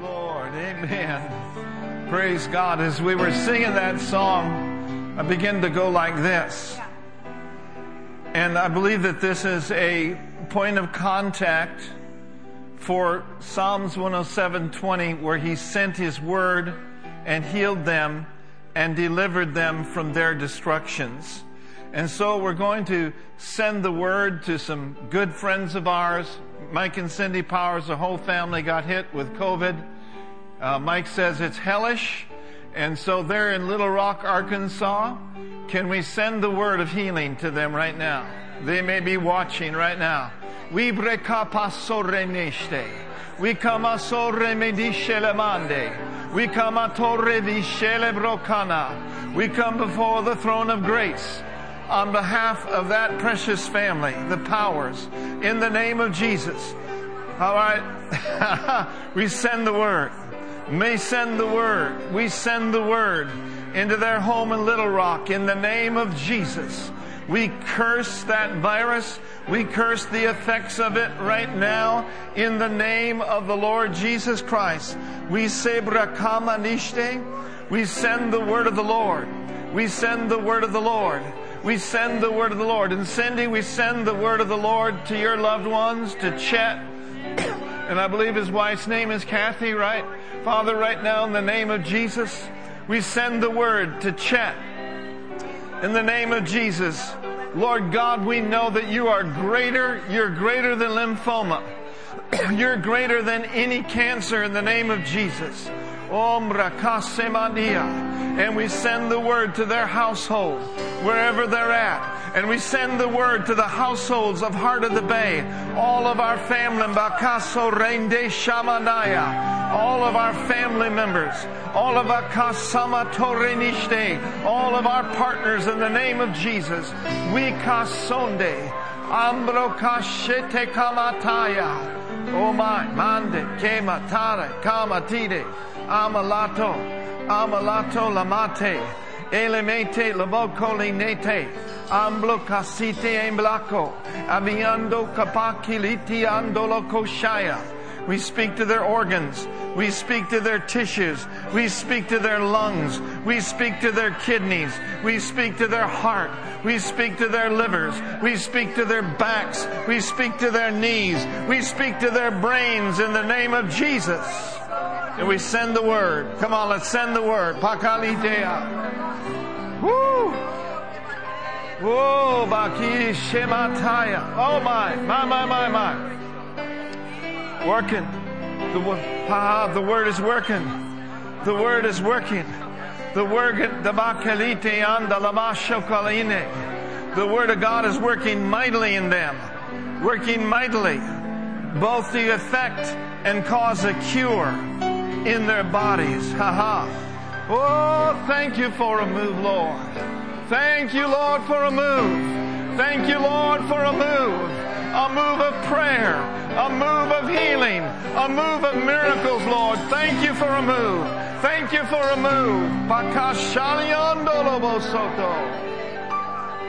Lord. Amen. Praise God. As we were singing that song, I began to go like this. And I believe that this is a point of contact for Psalms 107:20 where he sent his word and healed them and delivered them from their destructions. And so we're going to send the word to some good friends of ours. Mike and Cindy Powers, the whole family got hit with COVID. Uh, Mike says it's hellish. And so they're in Little Rock, Arkansas. Can we send the word of healing to them right now? They may be watching right now. We. We come a sorre medishele mande. We come torre vishele brokana. We come before the throne of grace on behalf of that precious family, the powers, in the name of Jesus. All right. we send the word. May send the word. We send the word into their home in Little Rock in the name of Jesus. We curse that virus. We curse the effects of it right now in the name of the Lord Jesus Christ. We say brakama nishte. We send the word of the Lord. We send the word of the Lord we send the word of the Lord. And Cindy, we send the word of the Lord to your loved ones, to Chet. and I believe his wife's name is Kathy, right? Father, right now in the name of Jesus, we send the word to Chet. In the name of Jesus, Lord God, we know that you are greater. You're greater than lymphoma. You're greater than any cancer in the name of Jesus. And we send the word to their household, wherever they're at. And we send the word to the households of Heart of the Bay, all of our family, Rende Shamanaya, all of our family members, all of our Kasama Torenishte, all of our partners in the name of Jesus. We Kasonde, Ambro Kashete Kamataya. Oh my, mande, kema, tare, kama, tide, amalato, amalato, lamate, elemete, laboko, linete, amblo, casite, emblaco, aviando, capaki, litiando, locoshaya. We speak to their organs. We speak to their tissues. We speak to their lungs. We speak to their kidneys. We speak to their heart. We speak to their livers. We speak to their backs. We speak to their knees. We speak to their brains in the name of Jesus. And we send the word. Come on, let's send the word. Pakalitea. Woo! Whoa, Baki Shemataya. Oh my, my, my, my, my working. The, ah, the word is working. The word is working. The word, the The word of God is working mightily in them. Working mightily. Both the effect and cause a cure in their bodies. Ha ha. Oh, thank you for a move, Lord. Thank you, Lord, for a move. Thank you, Lord, for a move. A move of prayer a move of healing, a move of miracles, Lord. Thank you for a move. Thank you for a move.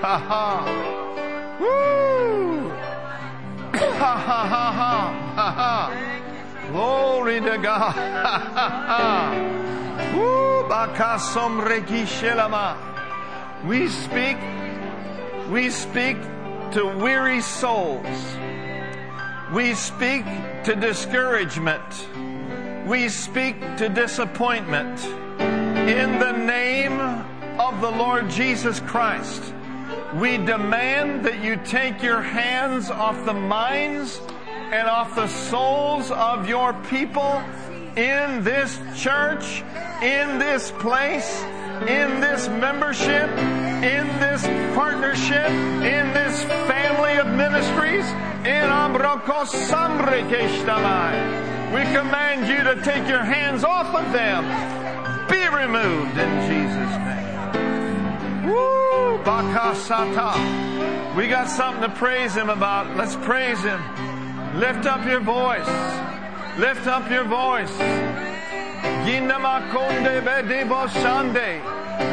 Ha ha. Woo. Ha ha ha ha. Ha ha. Glory to God. We speak, we speak to weary souls we speak to discouragement. We speak to disappointment. In the name of the Lord Jesus Christ, we demand that you take your hands off the minds and off the souls of your people in this church, in this place, in this membership, in this partnership, in this family of ministries. In We command you to take your hands off of them. Be removed in Jesus' name. Woo! Bakasata. We got something to praise him about. Let's praise him. Lift up your voice. Lift up your voice. Ginamakonde bedebo shande.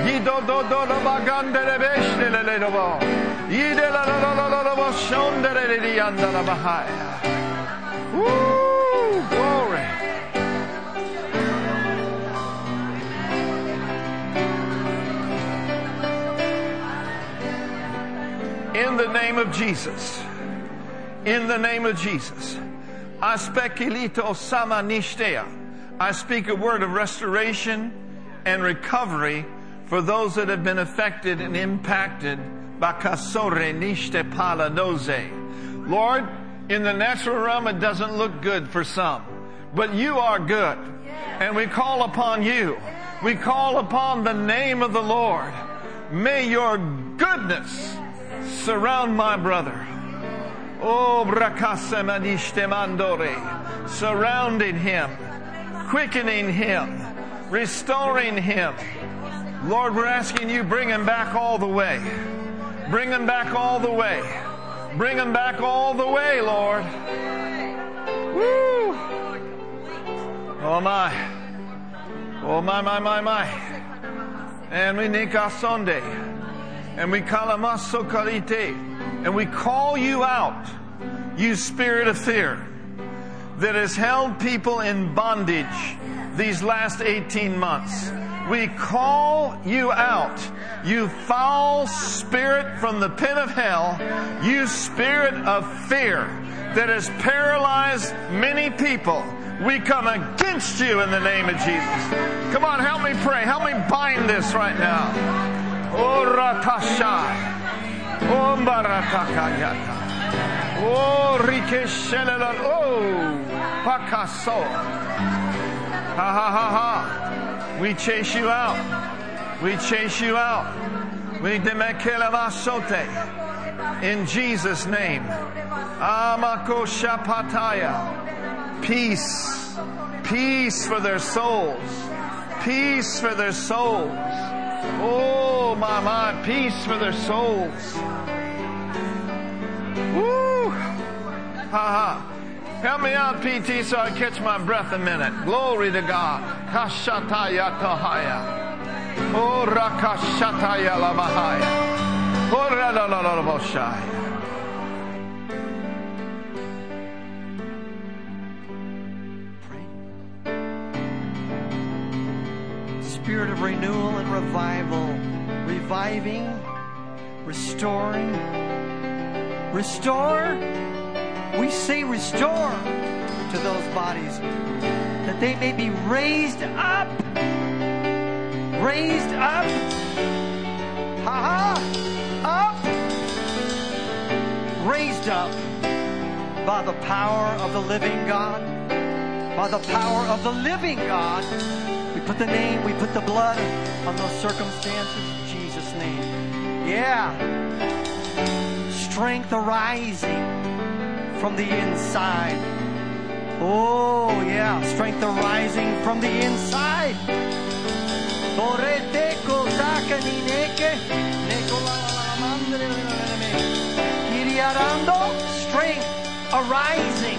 Gido do do do bagande lebeshne leledobo. Yide la la la la la la shonde leledi anda la bahaya. Woo! Glory. In the name of Jesus. In the name of Jesus. Aspekilito samanishtea. I speak a word of restoration and recovery for those that have been affected and impacted by kasore nishte paladose. Lord, in the natural realm, it doesn't look good for some, but you are good. And we call upon you. We call upon the name of the Lord. May your goodness surround my brother. Oh. Surrounding him, quickening him, restoring him. Lord, we're asking you, bring him back all the way. Bring him back all the way. Bring him back all the way, Lord. Woo! Oh my. Oh my, my, my, my. And we nikasonde. And we kalamaso kalite. And we call you out, you spirit of fear that has held people in bondage these last 18 months. We call you out, you foul spirit from the pit of hell, you spirit of fear that has paralyzed many people. We come against you in the name of Jesus. Come on, help me pray. Help me bind this right now. Oh, ratashai. Oh, mbaratakayata. Oh, rikeshelelan. Oh, pakaso. Ha ha ha ha. We chase you out. We chase you out. We demekelavasote. In Jesus' name. Amako shapataya. Peace. Peace for their souls. Peace for their souls. Oh, my, my, peace for their souls. Woo! Ha ha. Help me out, PT, so I catch my breath a minute. Glory to God. Kashataya tohaya. Oh, rakashataya lamahaya. Oh, renewal and revival, reviving, restoring, restore. We say restore to those bodies that they may be raised up, raised up, ha ha, up, raised up by the power of the living God, by the power of the living God. Put the name, we put the blood on those circumstances in Jesus' name. Yeah. Strength arising from the inside. Oh, yeah. Strength arising from the inside. Strength arising.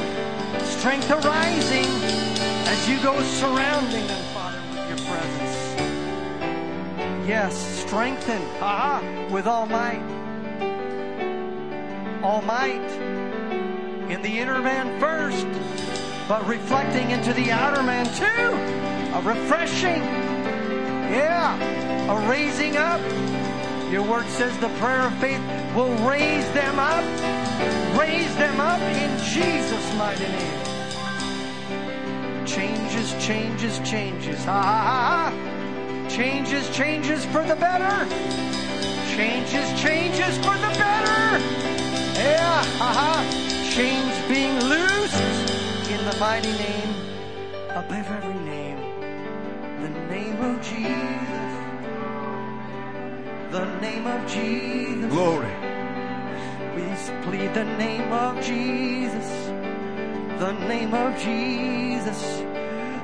Strength arising as you go surrounding them, Father. Yes, strengthen, aha, with all might. All might in the inner man first, but reflecting into the outer man too. A refreshing, yeah, a raising up. Your word says the prayer of faith will raise them up, raise them up in Jesus' mighty name changes, changes, changes. Ha ha ha ha. Changes, changes for the better. Changes, changes for the better. Yeah, uh-huh. ha ha. Change being loosed in the mighty name above every name. The name of Jesus. The name of Jesus. Glory. We plead the name of Jesus. The name of Jesus.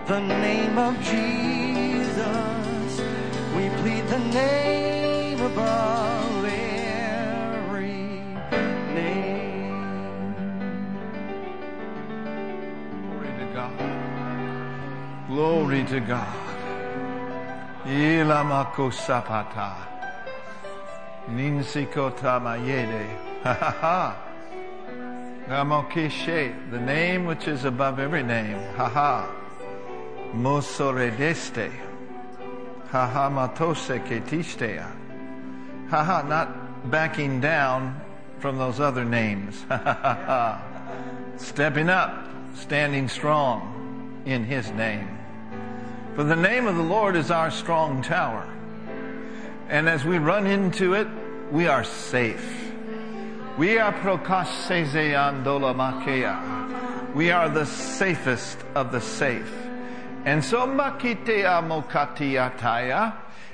The name of Jesus. Plead the name above every name. Glory to God. Glory to God. Ilamako sapata. Ninsikota mayede. Ha ha ha. The name which is above every name. Ha ha. Mosoredeste. Ha ha matose ketistea. Ha ha, not backing down from those other names. Haha. Stepping up, standing strong in His name. For the name of the Lord is our strong tower. And as we run into it, we are safe. We are makea. We are the safest of the safe. And so.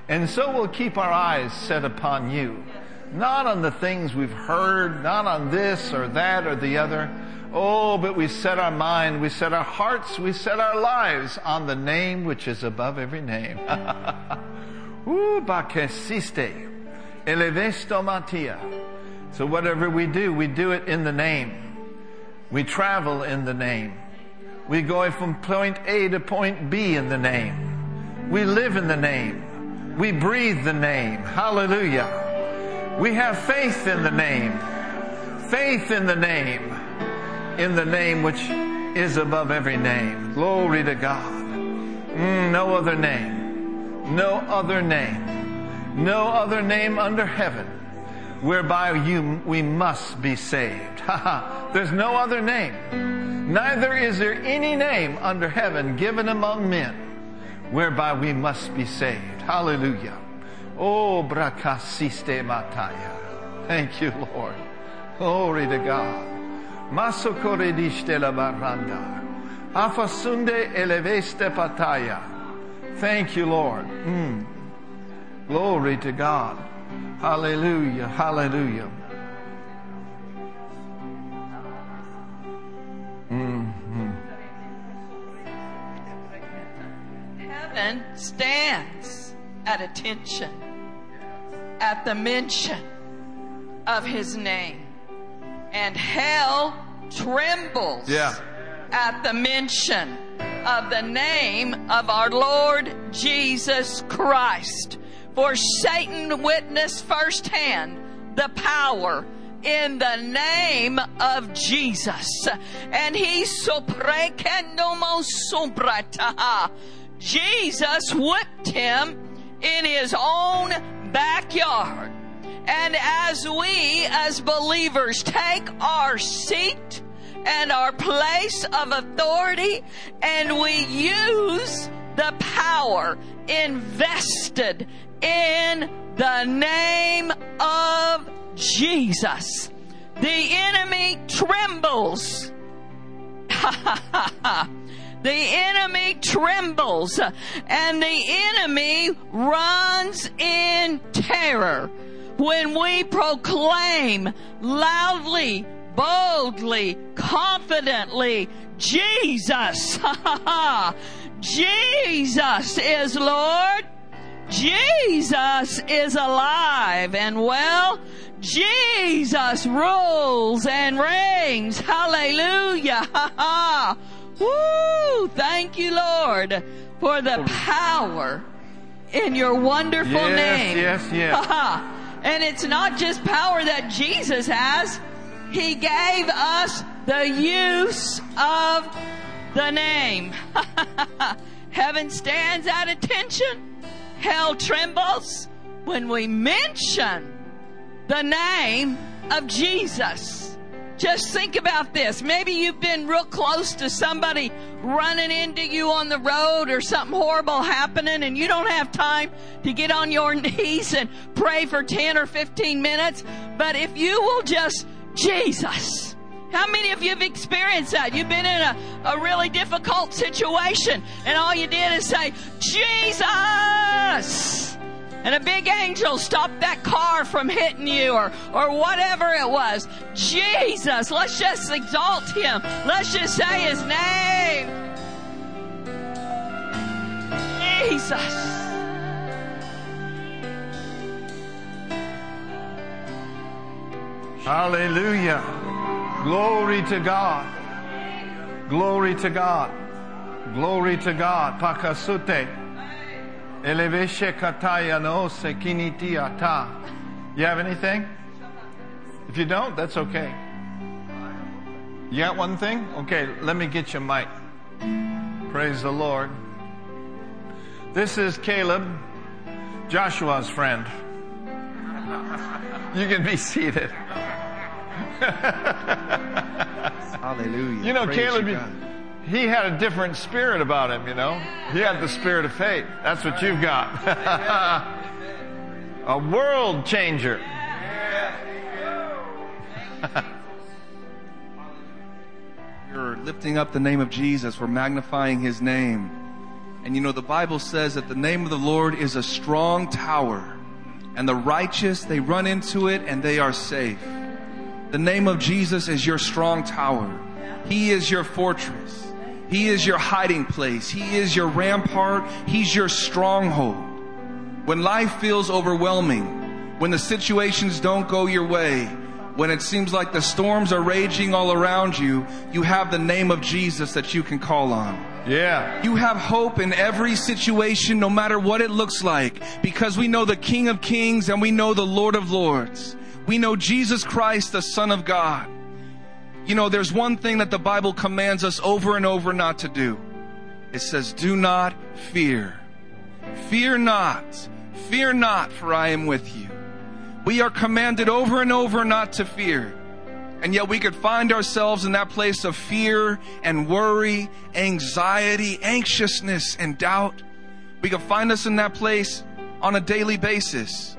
And so we'll keep our eyes set upon you. Not on the things we've heard, not on this or that or the other. Oh, but we set our mind, we set our hearts, we set our lives on the name which is above every name. Ooh, bakesiste. Elevestomatia. So whatever we do, we do it in the name. We travel in the name. We go from point A to point B in the name. We live in the name. We breathe the name. Hallelujah. We have faith in the name. Faith in the name. In the name which is above every name. Glory to God. Mm, no other name. No other name. No other name under heaven whereby you, we must be saved. Haha. There's no other name. Neither is there any name under heaven given among men whereby we must be saved. Hallelujah. Oh, brakasiste mataya. Thank you, Lord. Glory to God. Masokorediste la baranda. Afasunde eleveste pataya. Thank you, Lord. Mm. Glory to God. Hallelujah. Hallelujah. Mm-hmm. Heaven stands at attention at the mention of his name, and hell trembles Yeah. at the mention of the name of our Lord Jesus Christ. For Satan witnessed firsthand the power in the name of Jesus. And he sombrata. Jesus whipped him in his own backyard. And as we, as believers, take our seat and our place of authority and we use the power invested in the name of Jesus, the enemy trembles. the enemy trembles and the enemy runs in terror when we proclaim loudly, boldly, confidently, Jesus. Jesus is Lord. Jesus is alive and well. Jesus rules and reigns. Hallelujah. Woo! Thank you, Lord, for the power in your wonderful Yes, name. yes, yes. and it's not just power that Jesus has. He gave us the use of the name. Heaven stands at attention. Hell trembles when we mention the name of Jesus. Just think about this. Maybe you've been real close to somebody running into you on the road or something horrible happening and you don't have time to get on your knees and pray for 10 or 15 minutes. But if you will just, Jesus. How many of you have experienced that? You've been in a, a really difficult situation and all you did is say, Jesus! And a big angel stopped that car from hitting you or, or whatever it was. Jesus, let's just exalt him. Let's just say his name. Jesus. Hallelujah. Glory to God. Glory to God. Glory to God. Pakasute. Eleveshe kataya no sekiniti ata. You have anything? If you don't, that's okay. You got one thing? Okay, let me get you a mic. Praise the Lord. This is Caleb, Joshua's friend. You can be seated. Hallelujah. You know, Praise Caleb, you, he had a different spirit about him, you know? He had the spirit of faith. That's what you've got. a world changer. We're lifting up the name of Jesus. We're magnifying his name. And you know, the Bible says that the name of the Lord is a strong tower. And the righteous, they run into it and they are safe. The name of Jesus is your strong tower. He is your fortress. He is your hiding place. He is your rampart. He's your stronghold. When life feels overwhelming, when the situations don't go your way, when it seems like the storms are raging all around you, you have the name of Jesus that you can call on. Yeah. You have hope in every situation, no matter what it looks like, because we know the King of Kings and we know the Lord of Lords. We know Jesus Christ, the Son of God. You know, there's one thing that the Bible commands us over and over not to do. It says, do not fear. Fear not. Fear not, for I am with you. We are commanded over and over not to fear. And yet we could find ourselves in that place of fear and worry, anxiety, anxiousness, and doubt. We could find us in that place on a daily basis.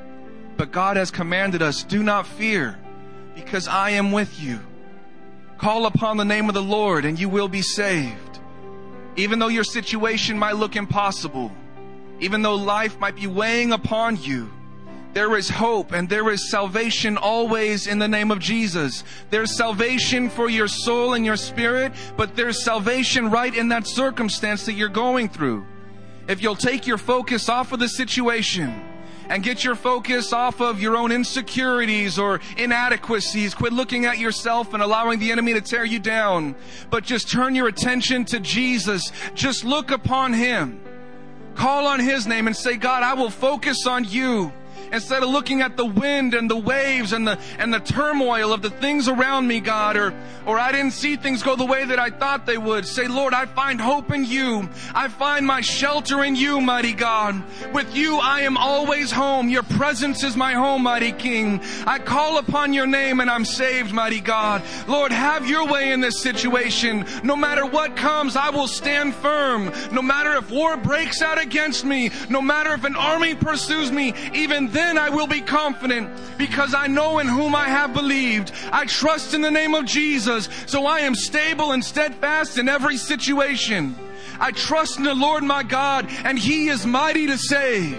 But God has commanded us, do not fear, because I am with you. Call upon the name of the Lord and you will be saved. Even though your situation might look impossible, even though life might be weighing upon you, there is hope and there is salvation always in the name of Jesus. There's salvation for your soul and your spirit, but there's salvation right in that circumstance that you're going through. If you'll take your focus off of the situation and get your focus off of your own insecurities or inadequacies, quit looking at yourself and allowing the enemy to tear you down, but just turn your attention to Jesus. Just look upon Him. Call on His name and say, God, I will focus on you instead of looking at the wind and the waves and the and the turmoil of the things around me god or or i didn't see things go the way that i thought they would say lord i find hope in you. I find my shelter in you mighty god. With you i am always home. Your presence is my home mighty king. I call upon your name and i'm saved mighty god. Lord have your way in this situation. No matter what comes i will stand firm. No matter if war breaks out against me no matter if an army pursues me even then I will be confident because I know in whom I have believed. I trust in the name of Jesus, so I am stable and steadfast in every situation. I trust in the Lord my God, and He is mighty to save.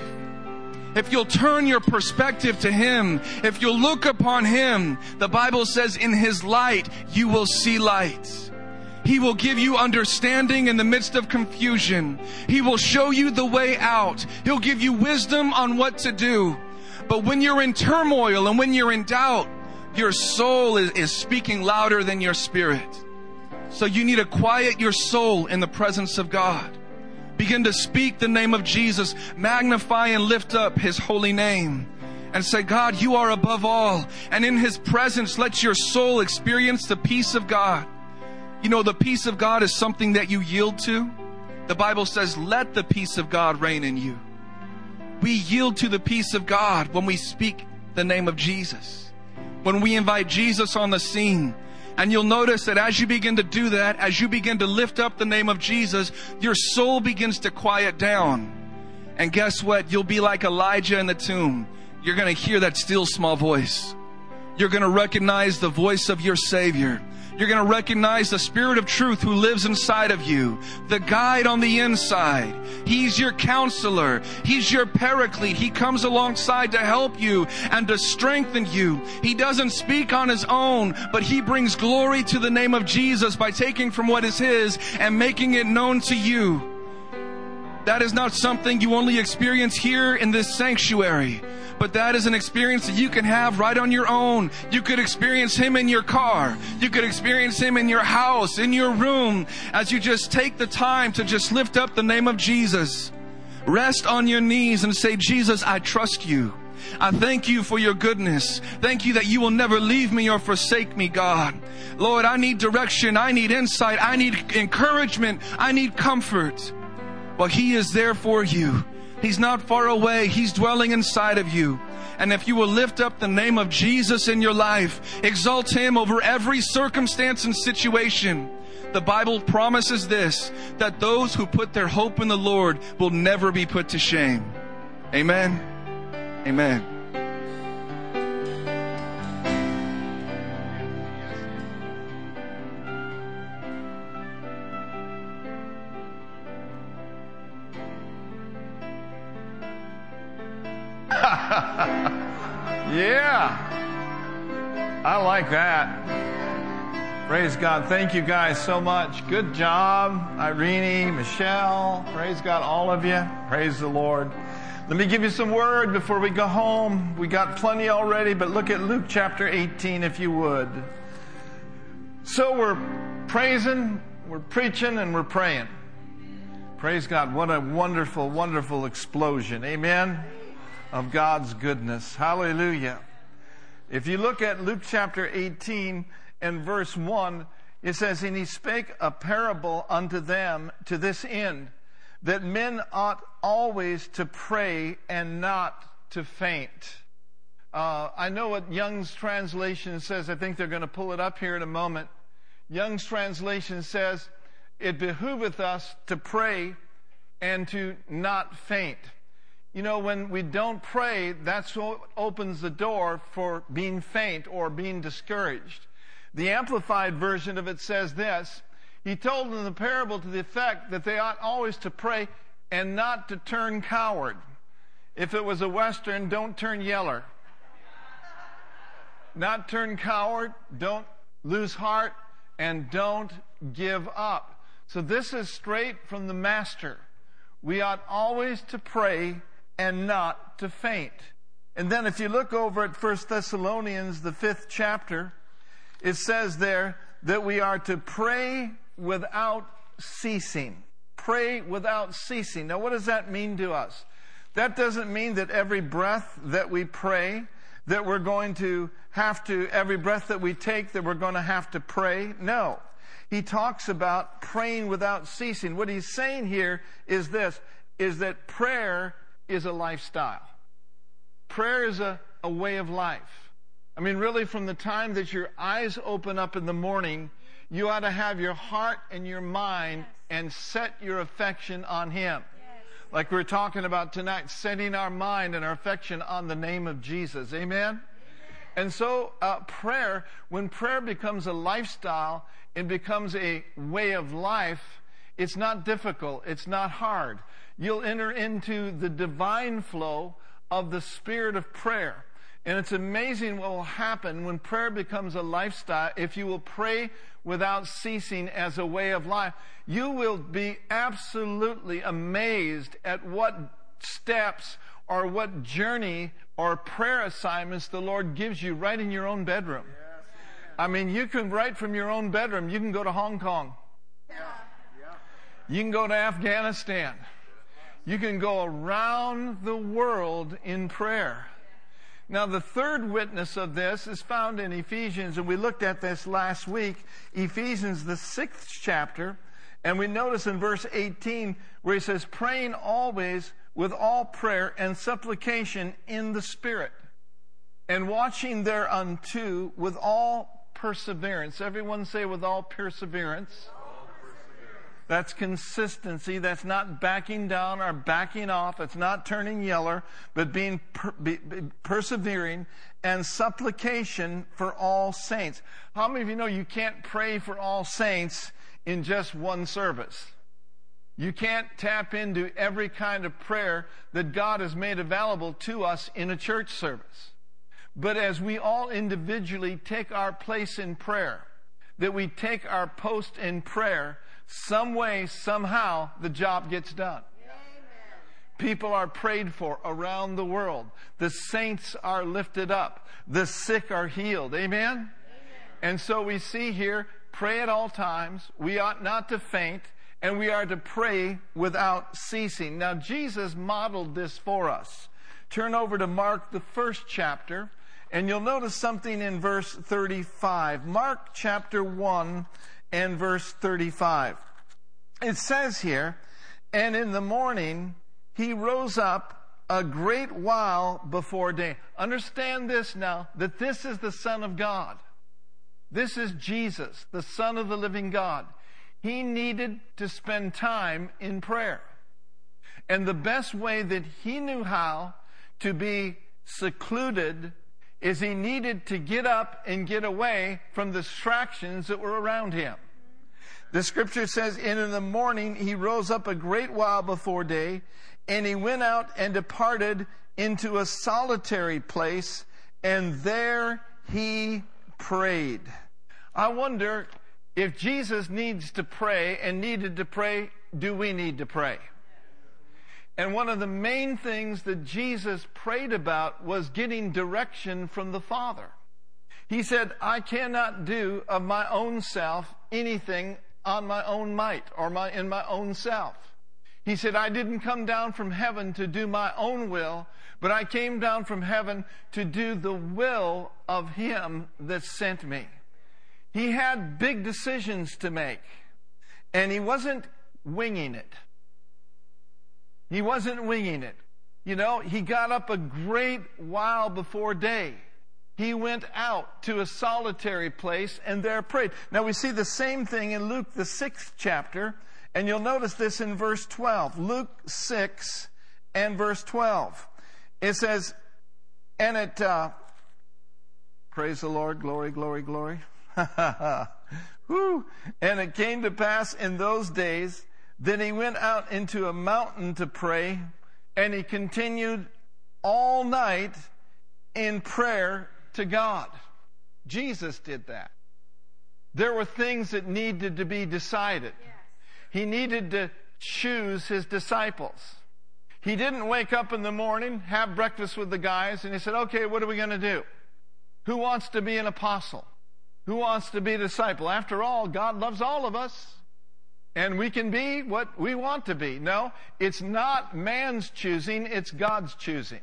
If you'll turn your perspective to Him, if you'll look upon Him, the Bible says, in His light you will see light. He will give you understanding in the midst of confusion. He will show you the way out. He'll give you wisdom on what to do. But when you're in turmoil and when you're in doubt, your soul is, is speaking louder than your spirit. So you need to quiet your soul in the presence of God. Begin to speak the name of Jesus, magnify and lift up his holy name. And say, God, you are above all. And in his presence, let your soul experience the peace of God. You know, the peace of God is something that you yield to. The Bible says, let the peace of God reign in you. We yield to the peace of God when we speak the name of Jesus. When we invite Jesus on the scene. And you'll notice that as you begin to do that, as you begin to lift up the name of Jesus, your soul begins to quiet down. And guess what? You'll be like Elijah in the tomb. You're going to hear that still small voice. You're going to recognize the voice of your Savior. You're going to recognize the Spirit of truth who lives inside of you, the guide on the inside. He's your counselor. He's your paraclete. He comes alongside to help you and to strengthen you. He doesn't speak on his own, but he brings glory to the name of Jesus by taking from what is his and making it known to you. That is not something you only experience here in this sanctuary, but that is an experience that you can have right on your own. You could experience Him in your car. You could experience Him in your house, in your room, as you just take the time to just lift up the name of Jesus. Rest on your knees and say, Jesus, I trust you. I thank you for your goodness. Thank you that you will never leave me or forsake me, God. Lord, I need direction. I need insight. I need encouragement. I need comfort. Well, He is there for you. He's not far away. He's dwelling inside of you. And if you will lift up the name of Jesus in your life, exalt Him over every circumstance and situation, the Bible promises this, that those who put their hope in the Lord will never be put to shame. Amen. Amen. Yeah. I like that. Praise God. Thank you guys so much. Good job, Irene, Michelle. Praise God, all of you. Praise the Lord. Let me give you some word before we go home. We got plenty already, but look at Luke chapter 18 if you would. So we're praising, we're preaching, and we're praying. Praise God. What a wonderful, wonderful explosion. Amen of God's goodness. Hallelujah. If you look at Luke chapter 18 and verse 1, it says, And he spake a parable unto them to this end, that men ought always to pray and not to faint. Uh, I know what Young's translation says. I think they're going to pull it up here in a moment. Young's translation says, It behooveth us to pray and to not faint. You know, when we don't pray, that's what opens the door for being faint or being discouraged. The Amplified version of it says this He told them the parable to the effect that they ought always to pray and not to turn coward. If it was a Western, don't turn yeller. Not turn coward, don't lose heart, and don't give up. So this is straight from the Master. We ought always to pray and not to faint. And then if you look over at 1 Thessalonians, the fifth chapter, it says there that we are to pray without ceasing. Pray without ceasing. Now, what does that mean to us? That doesn't mean that every breath that we pray, that we're going to have to, every breath that we take, that we're going to have to pray. No. He talks about praying without ceasing. What he's saying here is this, is that prayer is a lifestyle. Prayer is a, a way of life. I mean, really, from the time that your eyes open up in the morning, you ought to have your heart and your mind and set your affection on Him. Like we we're talking about tonight, setting our mind and our affection on the name of Jesus. Amen? And so, uh, prayer, when prayer becomes a lifestyle, it becomes a way of life, it's not difficult, it's not hard you'll enter into the divine flow of the spirit of prayer. And it's amazing what will happen when prayer becomes a lifestyle. If you will pray without ceasing as a way of life, you will be absolutely amazed at what steps or what journey or prayer assignments the Lord gives you right in your own bedroom. I mean, you can, right from your own bedroom, you can go to Hong Kong. You can go to Afghanistan. You can go around the world in prayer. Now, the third witness of this is found in Ephesians, and we looked at this last week. Ephesians, the sixth chapter, and we notice in verse 18 where he says, praying always with all prayer and supplication in the Spirit, and watching thereunto with all perseverance. Everyone say, with all perseverance that's consistency. That's not backing down or backing off. It's not turning yeller, but being per, be, be, persevering and supplication for all saints. How many of you know you can't pray for all saints in just one service? You can't tap into every kind of prayer that God has made available to us in a church service. But as we all individually take our place in prayer, that we take our post in prayer, some way, somehow, the job gets done. People are prayed for around the world. The saints are lifted up. The sick are healed. Amen? Amen? And so we see here, pray at all times. We ought not to faint, and we are to pray without ceasing. Now, Jesus modeled this for us. Turn over to Mark, the first chapter, and you'll notice something in verse 35. Mark chapter 1 and verse 35. It says here, and in the morning he rose up a great while before day. Understand this now, that this is the Son of God. This is Jesus, the Son of the living God. He needed to spend time in prayer. And the best way that he knew how to be secluded is he needed to get up and get away from the distractions that were around him. The scripture says, and in the morning he rose up a great while before day, and he went out and departed into a solitary place, and there he prayed. I wonder if Jesus needs to pray and needed to pray, do we need to pray? And one of the main things that Jesus prayed about was getting direction from the Father. He said, I cannot do of my own self anything on my own might or my, in my own self. He said, I didn't come down from heaven to do my own will, but I came down from heaven to do the will of Him that sent me. He had big decisions to make, and he wasn't winging it. He wasn't winging it. You know, he got up a great while before day. He went out to a solitary place and there prayed. Now we see the same thing in Luke, the sixth chapter, and you'll notice this in verse 12. Luke 6 and verse 12. It says, and it, uh, praise the Lord, glory, glory, glory. And it came to pass in those days then he went out into a mountain to pray, and he continued all night in prayer to God. Jesus did that. There were things that needed to be decided. He needed to choose his disciples. He didn't wake up in the morning, have breakfast with the guys, and he said, okay, what are we going to do? Who wants to be an apostle? Who wants to be a disciple? After all, God loves all of us and we can be what we want to be. No, it's not man's choosing, it's God's choosing.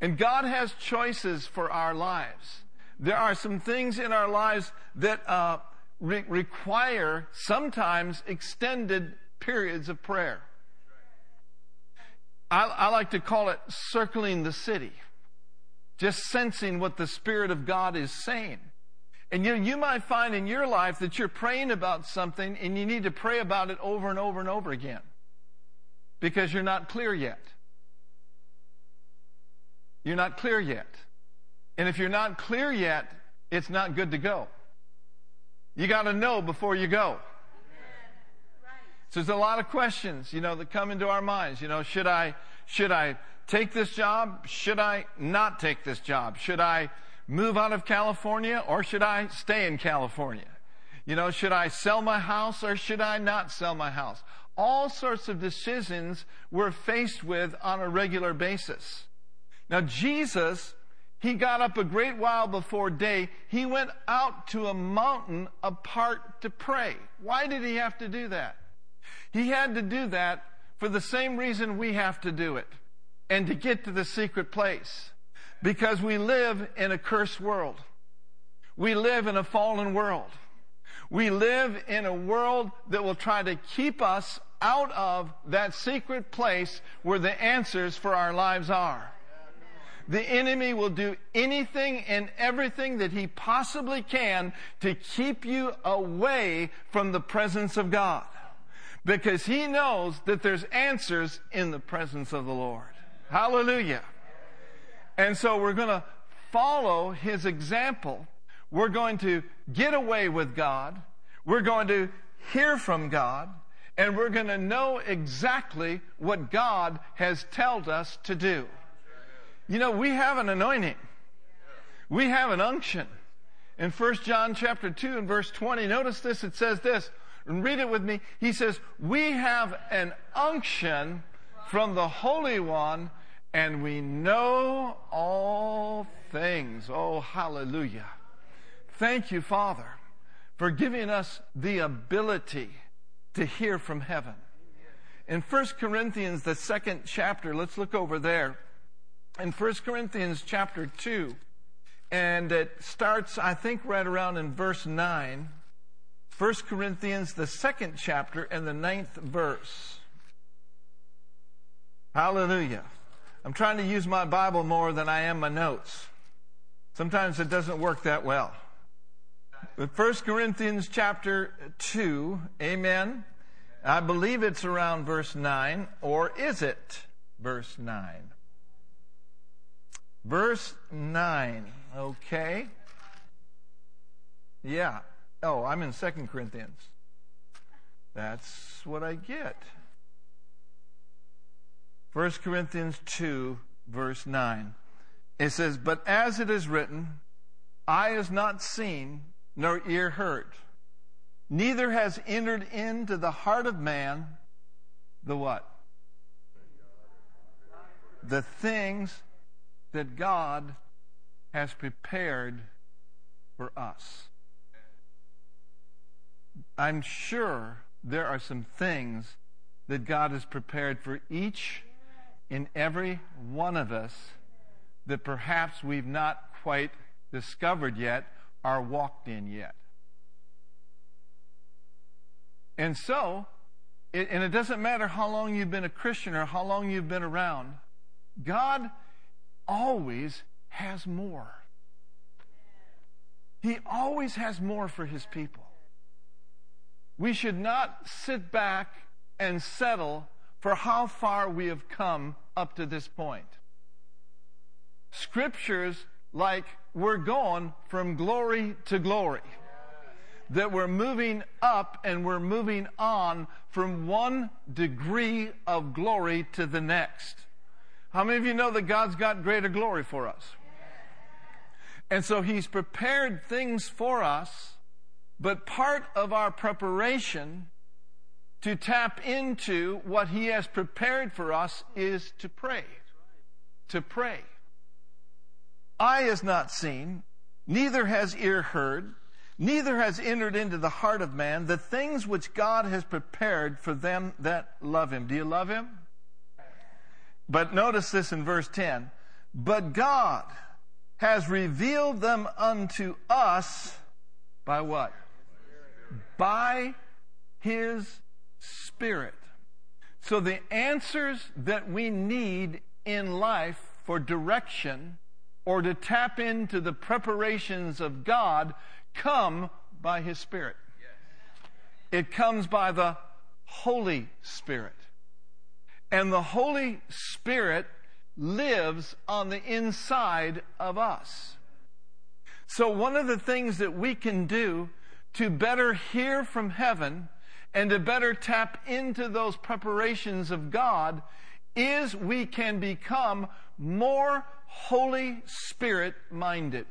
And God has choices for our lives. There are some things in our lives that uh, re- require sometimes extended periods of prayer. I, I like to call it circling the city, just sensing what the Spirit of God is saying. And you, you might find in your life that you're praying about something and you need to pray about it over and over and over again because you're not clear yet. You're not clear yet. And if you're not clear yet, it's not good to go. You got to know before you go. So there's a lot of questions, you know, that come into our minds. You know, should I, should I take this job? Should I not take this job? Should I, move out of California or should I stay in California? You know, should I sell my house or should I not sell my house? All sorts of decisions we're faced with on a regular basis. Now, Jesus, he got up a great while before day. He went out to a mountain apart to pray. Why did he have to do that? He had to do that for the same reason we have to do it and to get to the secret place. Because we live in a cursed world. We live in a fallen world. We live in a world that will try to keep us out of that secret place where the answers for our lives are. The enemy will do anything and everything that he possibly can to keep you away from the presence of God. Because he knows that there's answers in the presence of the Lord. Hallelujah. And so we're going to follow his example. We're going to get away with God. We're going to hear from God. And we're going to know exactly what God has told us to do. You know, we have an anointing. We have an unction. In 1 John chapter 2 and verse 20, notice this, it says this, and read it with me. He says, we have an unction from the Holy One and we know all things. Oh, hallelujah. Thank you, Father, for giving us the ability to hear from heaven. In 1 Corinthians, the second chapter, let's look over there. In 1 Corinthians chapter 2, and it starts, I think, right around in verse 9. 1 Corinthians, the second chapter, and the ninth verse. Hallelujah. I'm trying to use my Bible more than I am my notes. Sometimes it doesn't work that well. But 1 Corinthians chapter 2, amen. I believe it's around verse 9, or is it verse 9? Verse 9, okay. Yeah. Oh, I'm in 2 Corinthians. That's what I get. 1 Corinthians 2, verse 9. It says, But as it is written, eye has not seen, nor ear heard, neither has entered into the heart of man the what? The things that God has prepared for us. I'm sure there are some things that God has prepared for each and every one of us that perhaps we've not quite discovered yet or walked in yet. And so, it, and it doesn't matter how long you've been a Christian or how long you've been around, God always has more. He always has more for his people. We should not sit back and settle for how far we have come up to this point. Scriptures like we're going from glory to glory. That we're moving up and we're moving on from one degree of glory to the next. How many of you know that God's got greater glory for us? And so He's prepared things for us, but part of our preparation to tap into what He has prepared for us is to pray. To pray. Eye has not seen, neither has ear heard, neither has entered into the heart of man the things which God has prepared for them that love Him. Do you love Him? But notice this in verse 10. But God has revealed them unto us by what? By His Spirit. So the answers that we need in life for direction or to tap into the preparations of God come by His Spirit. It comes by the Holy Spirit. And the Holy Spirit lives on the inside of us. So one of the things that we can do to better hear from heaven and to better tap into those preparations of God is we can become more Holy Spirit minded.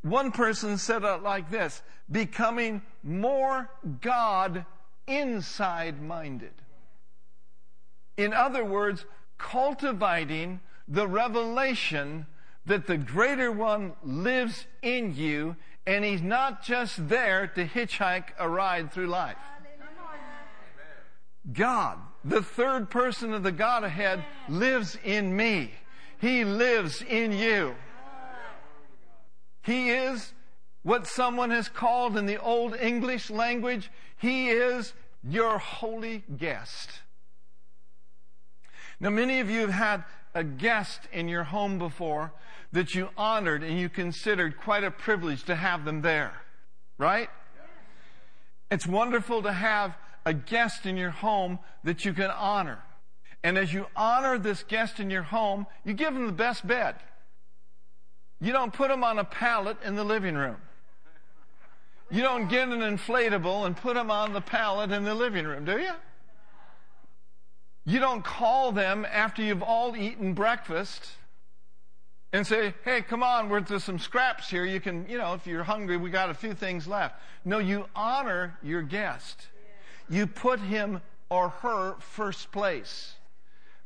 One person said it like this becoming more God inside minded. In other words, cultivating the revelation that the greater one lives in you and he's not just there to hitchhike a ride through life. God, the third person of the Godhead, lives in me. He lives in you. He is what someone has called in the Old English language, He is your holy guest. Now, many of you have had a guest in your home before that you honored and you considered quite a privilege to have them there, right? It's wonderful to have a guest in your home that you can honor. And as you honor this guest in your home, you give them the best bed. You don't put them on a pallet in the living room. You don't get an inflatable and put them on the pallet in the living room, do you? You don't call them after you've all eaten breakfast and say, hey, come on, we're, there's some scraps here. You can, you know, if you're hungry, we got a few things left. No, you honor your guest. You put him or her first place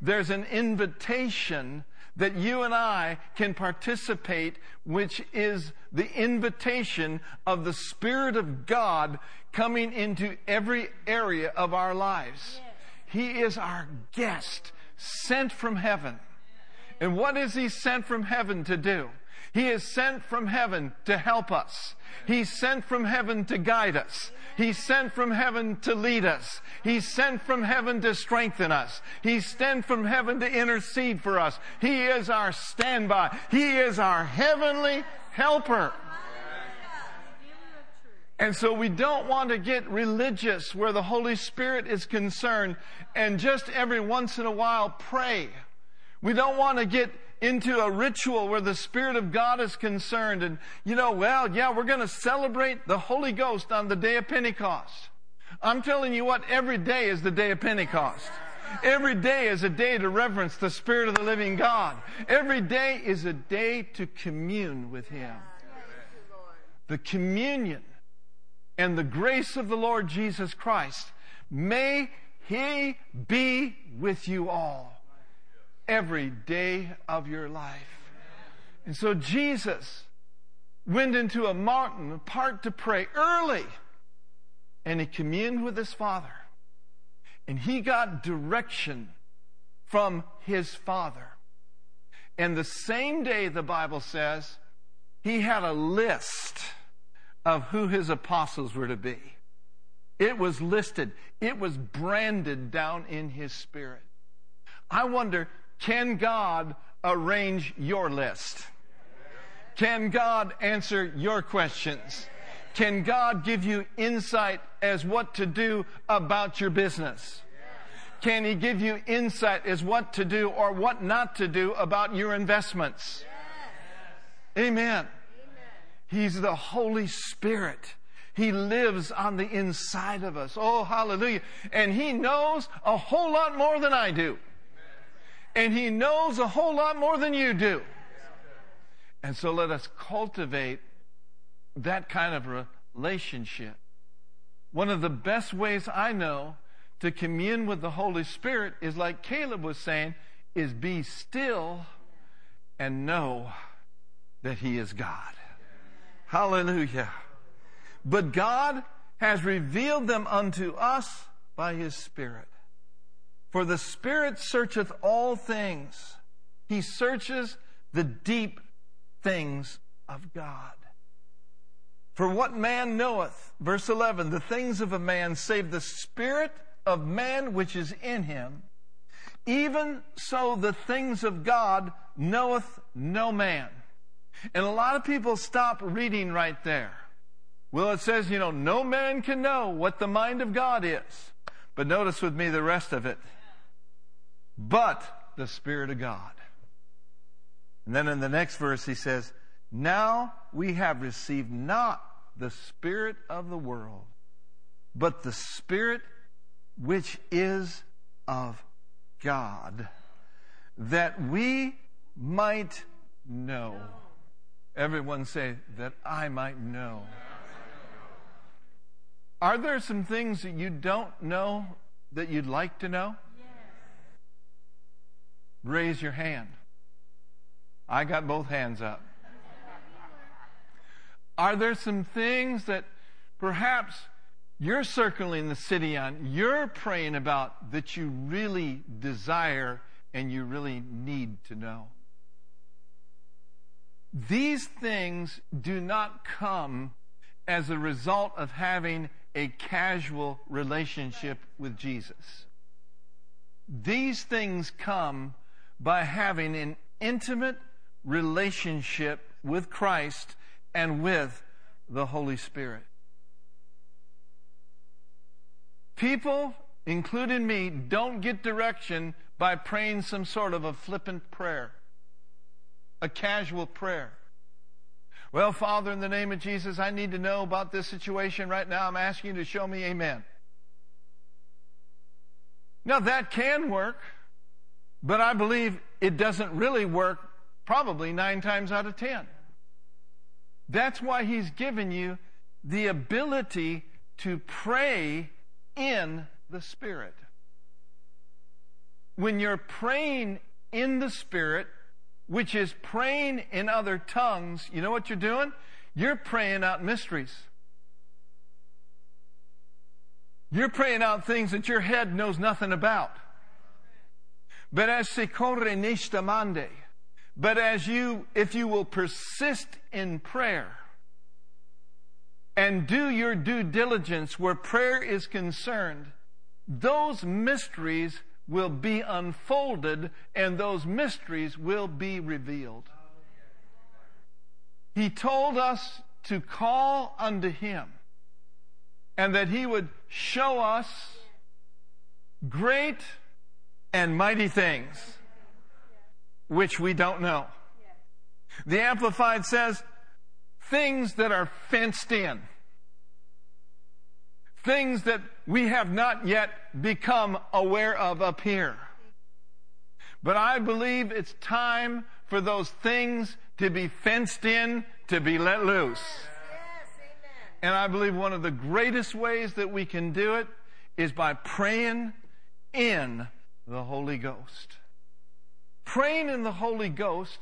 there's an invitation that you and I can participate, which is the invitation of the Spirit of God coming into every area of our lives. He is our guest, sent from heaven. And what is He sent from heaven to do? He is sent from heaven to help us. He's sent from heaven to guide us. He's sent from heaven to lead us. He's sent from heaven to strengthen us. He's sent from heaven to intercede for us. He is our standby. He is our heavenly helper. And so we don't want to get religious where the Holy Spirit is concerned and just every once in a while pray. We don't want to get into a ritual where the Spirit of God is concerned and, you know, well, yeah, we're going to celebrate the Holy Ghost on the day of Pentecost. I'm telling you what, every day is the day of Pentecost. Every day is a day to reverence the Spirit of the living God. Every day is a day to commune with Him. The communion and the grace of the Lord Jesus Christ, may He be with you all every day of your life. And so Jesus went into a mountain apart to pray early and he communed with his Father. And he got direction from his Father. And the same day, the Bible says, he had a list of who his apostles were to be. It was listed. It was branded down in his spirit. I wonder, can God arrange your list? Can God answer your questions? Can God give you insight as what to do about your business? Can He give you insight as what to do or what not to do about your investments? Amen. He's the Holy Spirit. He lives on the inside of us. Oh, hallelujah. And He knows a whole lot more than I do. And He knows a whole lot more than you do. And so let us cultivate that kind of relationship. One of the best ways I know to commune with the Holy Spirit is like Caleb was saying, is be still and know that He is God. Hallelujah. But God has revealed them unto us by His Spirit. For the Spirit searcheth all things. He searches the deep things of God. For what man knoweth, verse 11, the things of a man save the Spirit of man which is in him? Even so the things of God knoweth no man. And a lot of people stop reading right there. Well, it says, you know, no man can know what the mind of God is. But notice with me the rest of it. But the Spirit of God. And then in the next verse he says, Now we have received not the Spirit of the world, but the Spirit which is of God, that we might know. Everyone say, that I might know. Are there some things that you don't know that you'd like to know? Raise your hand. I got both hands up. Are there some things that perhaps you're circling the city on, you're praying about that you really desire and you really need to know? These things do not come as a result of having a casual relationship with Jesus. These things come by having an intimate relationship with Christ and with the Holy Spirit. People, including me, don't get direction by praying some sort of a flippant prayer a casual prayer. Well, Father, in the name of Jesus, I need to know about this situation right now. I'm asking you to show me amen. Now, that can work, but I believe it doesn't really work probably nine times out of ten. That's why He's given you the ability to pray in the Spirit. When you're praying in the Spirit, which is praying in other tongues, you know what you're doing? You're praying out mysteries. You're praying out things that your head knows nothing about. But as se corre But as you, if you will persist in prayer and do your due diligence where prayer is concerned, those mysteries will be unfolded and those mysteries will be revealed. He told us to call unto Him and that He would show us great and mighty things which we don't know. The Amplified says things that are fenced in. Things that we have not yet become aware of up here. But I believe it's time for those things to be fenced in, to be let loose. And I believe one of the greatest ways that we can do it is by praying in the Holy Ghost. Praying in the Holy Ghost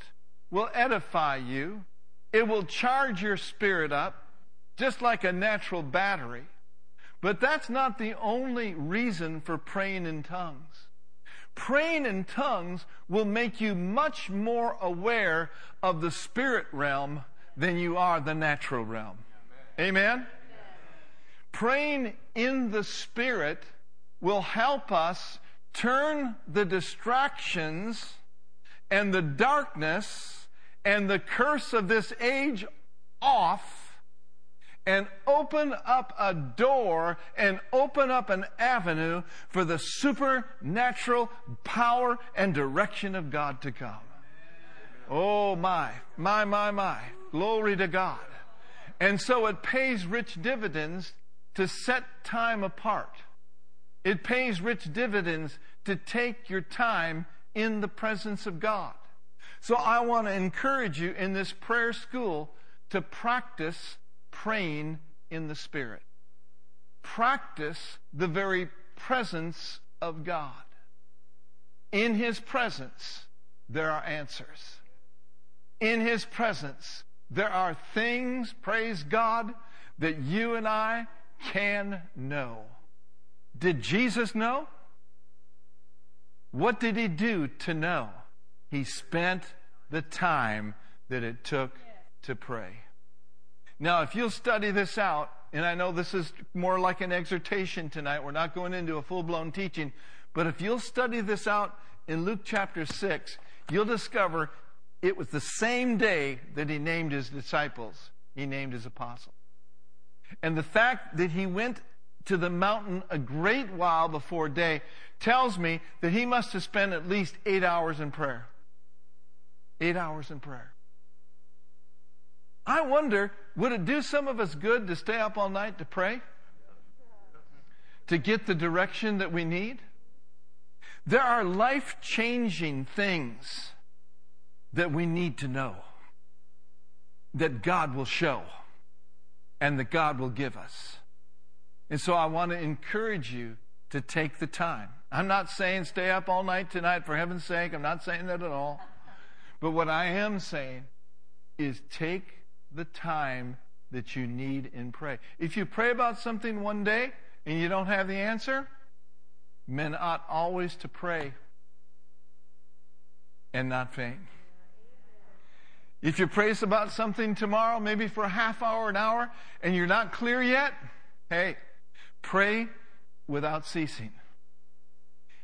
will edify you. It will charge your spirit up, just like a natural battery. But that's not the only reason for praying in tongues. Praying in tongues will make you much more aware of the spirit realm than you are the natural realm. Amen? Praying in the spirit will help us turn the distractions and the darkness and the curse of this age off and open up a door and open up an avenue for the supernatural power and direction of God to come. Oh my, my, my, my. Glory to God. And so it pays rich dividends to set time apart. It pays rich dividends to take your time in the presence of God. So I want to encourage you in this prayer school to practice praying in the Spirit. Practice the very presence of God. In His presence, there are answers. In His presence, there are things, praise God, that you and I can know. Did Jesus know? What did he do to know? He spent the time that it took to pray. Now, if you'll study this out, and I know this is more like an exhortation tonight, we're not going into a full blown teaching, but if you'll study this out in Luke chapter 6, you'll discover it was the same day that he named his disciples, he named his apostles. And the fact that he went to the mountain a great while before day tells me that he must have spent at least eight hours in prayer. Eight hours in prayer. I wonder, would it do some of us good to stay up all night to pray? To get the direction that we need? There are life changing things that we need to know that God will show and that God will give us. And so I want to encourage you to take the time. I'm not saying stay up all night tonight for heaven's sake. I'm not saying that at all. But what I am saying is take the time that you need in prayer. If you pray about something one day and you don't have the answer, men ought always to pray and not faint. If you pray about something tomorrow, maybe for a half hour, an hour, and you're not clear yet, hey, pray without ceasing.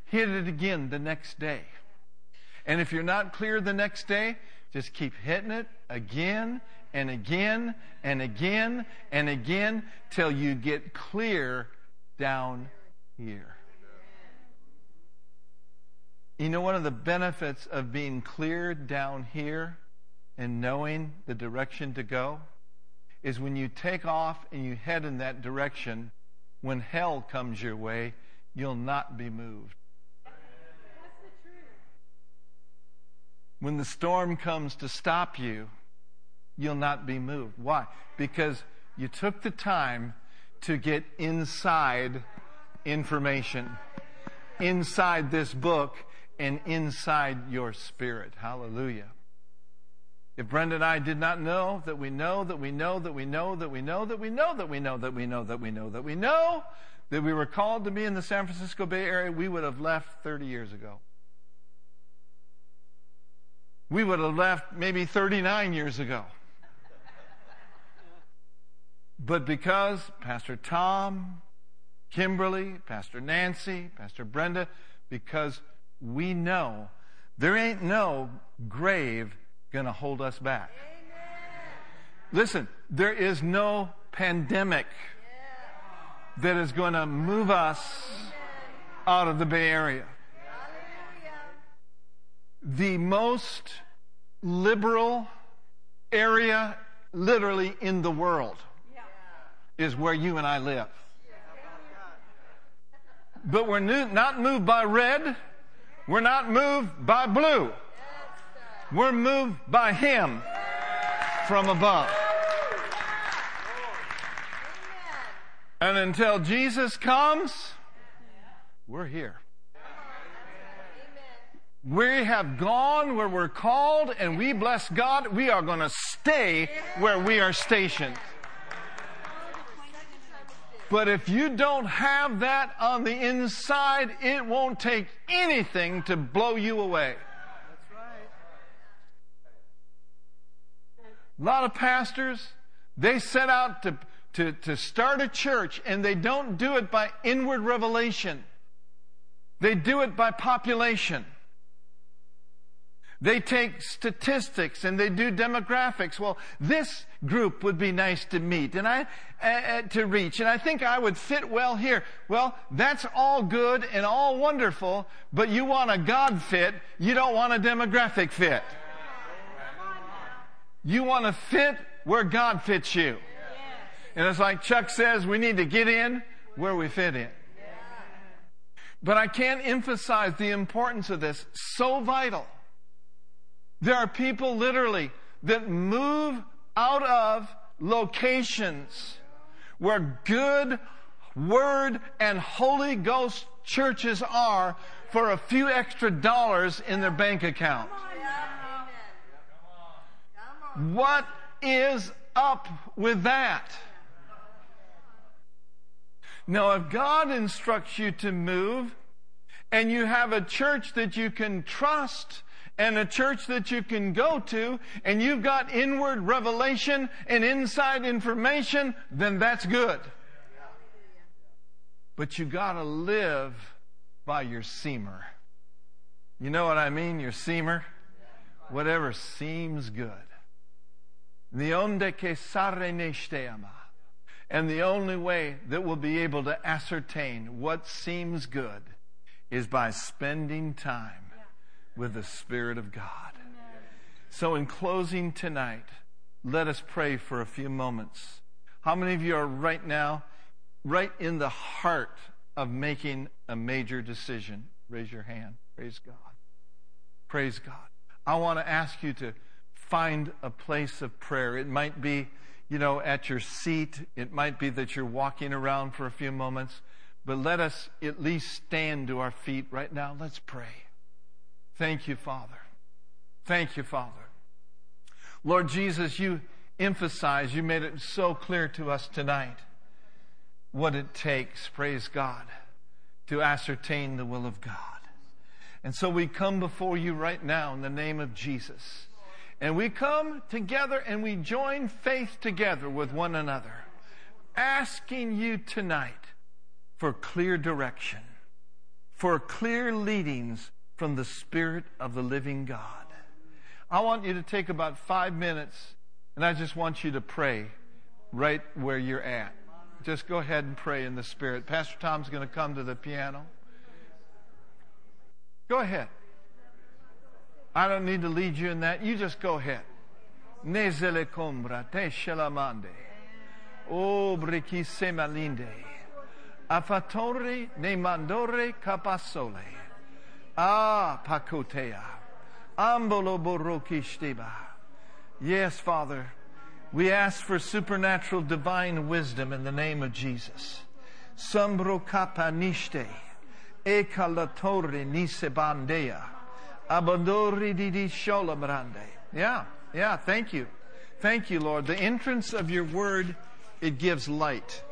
Hit it again the next day. And if you're not clear the next day, just keep hitting it again and again and again and again till you get clear down here. You know, one of the benefits of being clear down here and knowing the direction to go is when you take off and you head in that direction, when hell comes your way, you'll not be moved. When the storm comes to stop you, you'll not be moved. Why? Because you took the time to get inside information, inside this book, and inside your spirit. Hallelujah. If Brenda and I did not know that we know that we know that we know that we know that we know that we know that we know that we know that we know that we were called to be in the San Francisco Bay Area, we would have left 30 years ago. we would have left maybe 39 years ago. But because Pastor Tom, Kimberly, Pastor Nancy, Pastor Brenda, because we know there ain't no grave going to hold us back. Listen, there is no pandemic that is going to move us out of the Bay Area. The most liberal area literally in the world is where you and I live. But we're not moved by red. We're not moved by blue. We're moved by Him from above. And until Jesus comes, we're here. We have gone where we're called and we bless God. We are going to stay where we are stationed. But if you don't have that on the inside, it won't take anything to blow you away. A lot of pastors, they set out to, to, to start a church and they don't do it by inward revelation. They do it by population. They take statistics and they do demographics. Well, this group would be nice to meet and I, uh, to reach, and I think I would fit well here. Well, that's all good and all wonderful, but you want a God fit, you don't want a demographic fit. You want to fit where God fits you. And it's like Chuck says, we need to get in where we fit in. But I can't emphasize the importance of this. So vital. There are people literally that move out of locations where good Word and Holy Ghost churches are for a few extra dollars in their bank account. What is up with that? Now, if God instructs you to move and you have a church that you can trust and a church that you can go to and you've got inward revelation and inside information, then that's good. But you gotta live by your seamer. You know what I mean? Your seamer? Whatever seems good. Que And the only way that we'll be able to ascertain what seems good is by spending time with the Spirit of God. So, in closing tonight, let us pray for a few moments. How many of you are right now, right in the heart of making a major decision? Raise your hand. Praise God. Praise God. I want to ask you to find a place of prayer. It might be, you know, at your seat. It might be that you're walking around for a few moments. But let us at least stand to our feet right now. Let's pray. Thank you, Father. Thank you, Father. Lord Jesus, you emphasize, you made it so clear to us tonight what it takes, praise God, to ascertain the will of God. And so we come before you right now in the name of Jesus. And we come together and we join faith together with one another, asking you tonight for clear direction, for clear leadings from the Spirit of the living God. I want you to take about five minutes and I just want you to pray right where you're at. Just go ahead and pray in the Spirit. Pastor Tom's going to come to the piano. Go ahead. I don't need to lead you in that. You just go ahead. Nezele combra te shelamande. O briki semalinde. Afatori ne mandore capasole. Ah, pakotea. Ambolo borokishteba. Yes, Father. We ask for supernatural divine wisdom in the name of Jesus. Sambro kapanishte. Ekalatori nisebandea. Abandori didi. Yeah, yeah, thank you. Thank you, Lord. The entrance of your word, it gives light.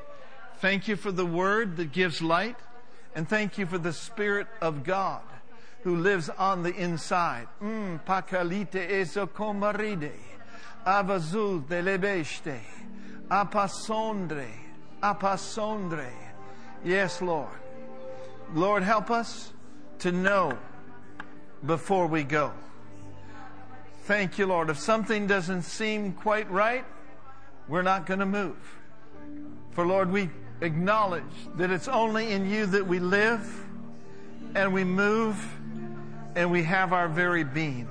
Thank you for the word that gives light. And thank you for the Spirit of God who lives on the inside. Mm, pakalite ezokomaride, avazul delebeste, apasondre, apasondre. Yes, Lord. Lord, help us to know before we go. Thank you, Lord. If something doesn't seem quite right, we're not going to move. For Lord, we acknowledge that it's only in you that we live and we move and we have our very being.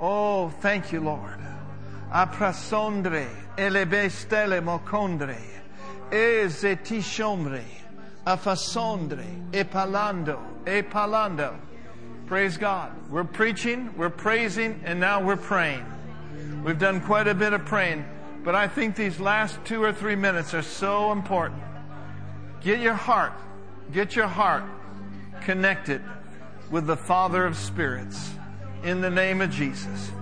Oh, thank you, Lord. Aprasondre, elebestele mocondre, ezetishombre, afasondre, epalando, epalando. Praise God. We're preaching, we're praising, and now we're praying. We've done quite a bit of praying, but I think these last two or three minutes are so important. Get your heart, get your heart connected with the Father of spirits in the name of Jesus.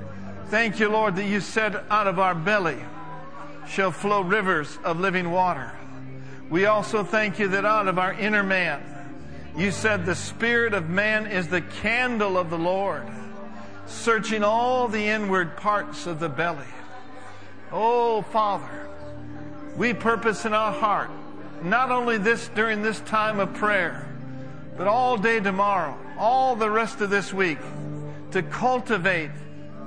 Thank you, Lord, that you said out of our belly shall flow rivers of living water. We also thank you that out of our inner man, you said the spirit of man is the candle of the Lord, searching all the inward parts of the belly. Oh, Father, we purpose in our heart, not only this during this time of prayer, but all day tomorrow, all the rest of this week, to cultivate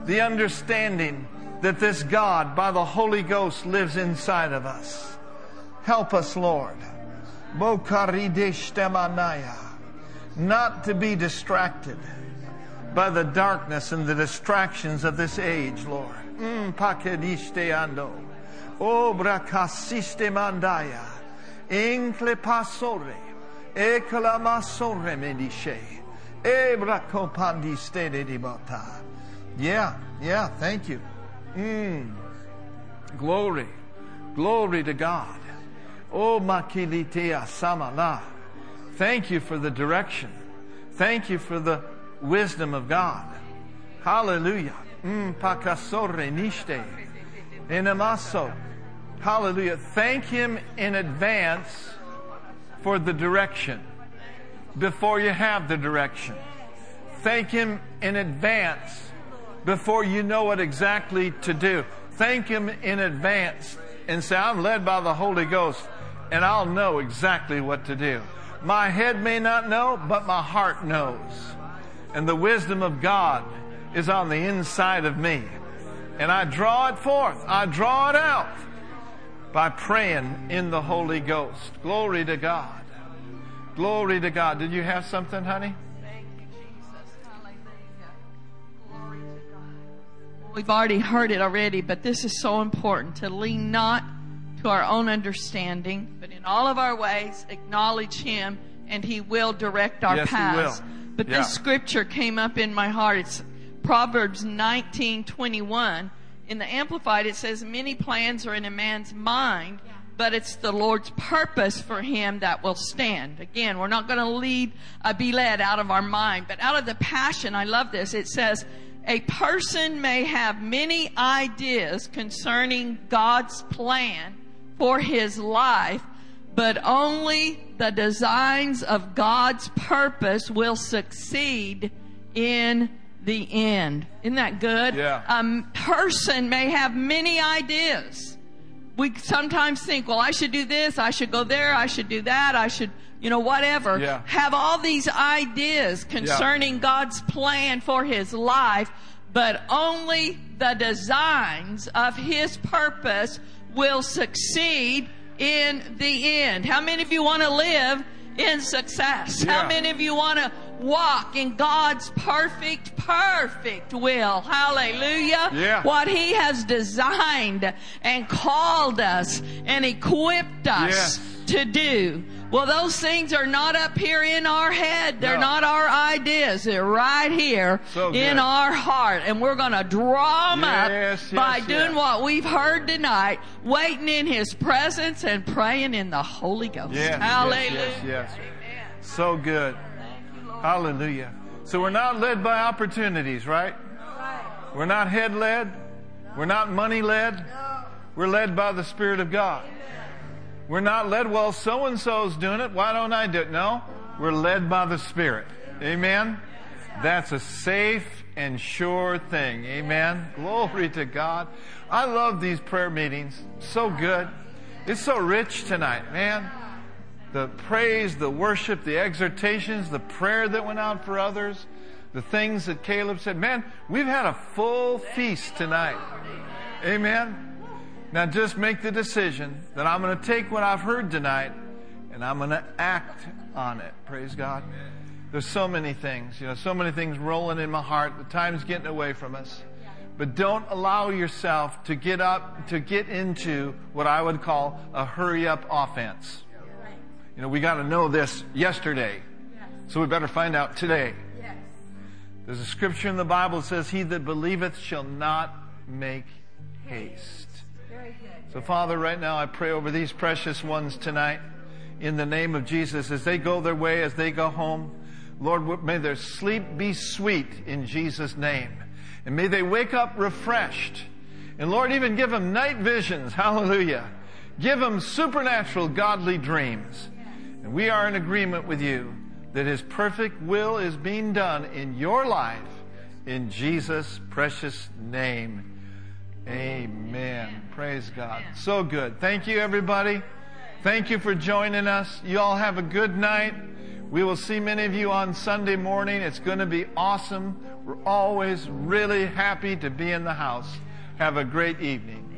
the understanding that this God, by the Holy Ghost, lives inside of us. Help us, Lord. Not to be distracted by the darkness and the distractions of this age, Lord. Mm. Obra casiste mandaya. Incle pasore. Eclamasore medisce. Ebra compandiste de bota. Yeah, yeah, thank you. Mm. Glory. Glory to God. Oh, makilitea samala. Thank you for the direction. Thank you for the wisdom of God. Hallelujah. Mm, pakasore niste. Enamaso. Hallelujah. Thank Him in advance for the direction before you have the direction. Thank Him in advance before you know what exactly to do. Thank Him in advance and say, I'm led by the Holy Ghost and I'll know exactly what to do. My head may not know, but my heart knows. And the wisdom of God is on the inside of me. And I draw it forth. I draw it out by praying in the Holy Ghost. Glory to God. Glory to God. Did you have something, honey? Thank you, Jesus. Hallelujah. We've already heard it already, but this is so important to lean not to our own understanding, but in all of our ways acknowledge Him, and He will direct our yes, paths. He will. But yeah. this scripture came up in my heart. It's Proverbs 19:21. In the Amplified, it says, "Many plans are in a man's mind." but it's the Lord's purpose for him that will stand. Again, we're not going to lead, uh, be led out of our mind, but out of the passion. I love this. It says, a person may have many ideas concerning God's plan for his life, but only the designs of God's purpose will succeed in the end. Isn't that good? Yeah. A person may have many ideas. We sometimes think, well, I should do this, I should go there, I should do that, I should, you know, whatever. Yeah. Have all these ideas concerning Yeah. God's plan for his life, but only the designs of his purpose will succeed in the end. How many of you want to live in success? How many of you want to walk in God's perfect, perfect will? Hallelujah. Yeah. What he has designed and called us and equipped us to do. Well, those things are not up here in our head. They're No. not our ideas. They're right here So in our heart. And we're going to draw them Yes, up yes, by yes. doing what we've heard tonight, waiting in His presence and praying in the Holy Ghost. Hallelujah. yes. So good. Hallelujah. So we're not led by opportunities, right? We're not head led. We're not money led. We're led by the Spirit of God. We're not led, well, so and so's doing it. Why don't I do it? No. We're led by the Spirit. Amen. That's a safe and sure thing. Amen. Glory to God. I love these prayer meetings. So good. It's so rich tonight, man. The praise, the worship, the exhortations, the prayer that went out for others, the things that Caleb said. Man, we've had a full feast tonight. Amen. Now just make the decision that I'm going to take what I've heard tonight and I'm going to act on it. Praise God. There's so many things, you know, so many things rolling in my heart. The time's getting away from us. But don't allow yourself to get up, to get into what I would call a hurry up offense. You know, we got to know this yesterday. So we better find out today. There's a scripture in the Bible that says, He that believeth shall not make haste. So, Father, right now I pray over these precious ones tonight in the name of Jesus as they go their way, as they go home. Lord, may their sleep be sweet in Jesus' name. And may they wake up refreshed. And Lord, even give them night visions. Hallelujah. Give them supernatural godly dreams. And we are in agreement with you that His perfect will is being done in your life in Jesus' precious name. Amen. Praise God. So good. Thank you, everybody. Thank you for joining us. You all have a good night. We will see many of you on Sunday morning. It's going to be awesome. We're always really happy to be in the house. Have a great evening.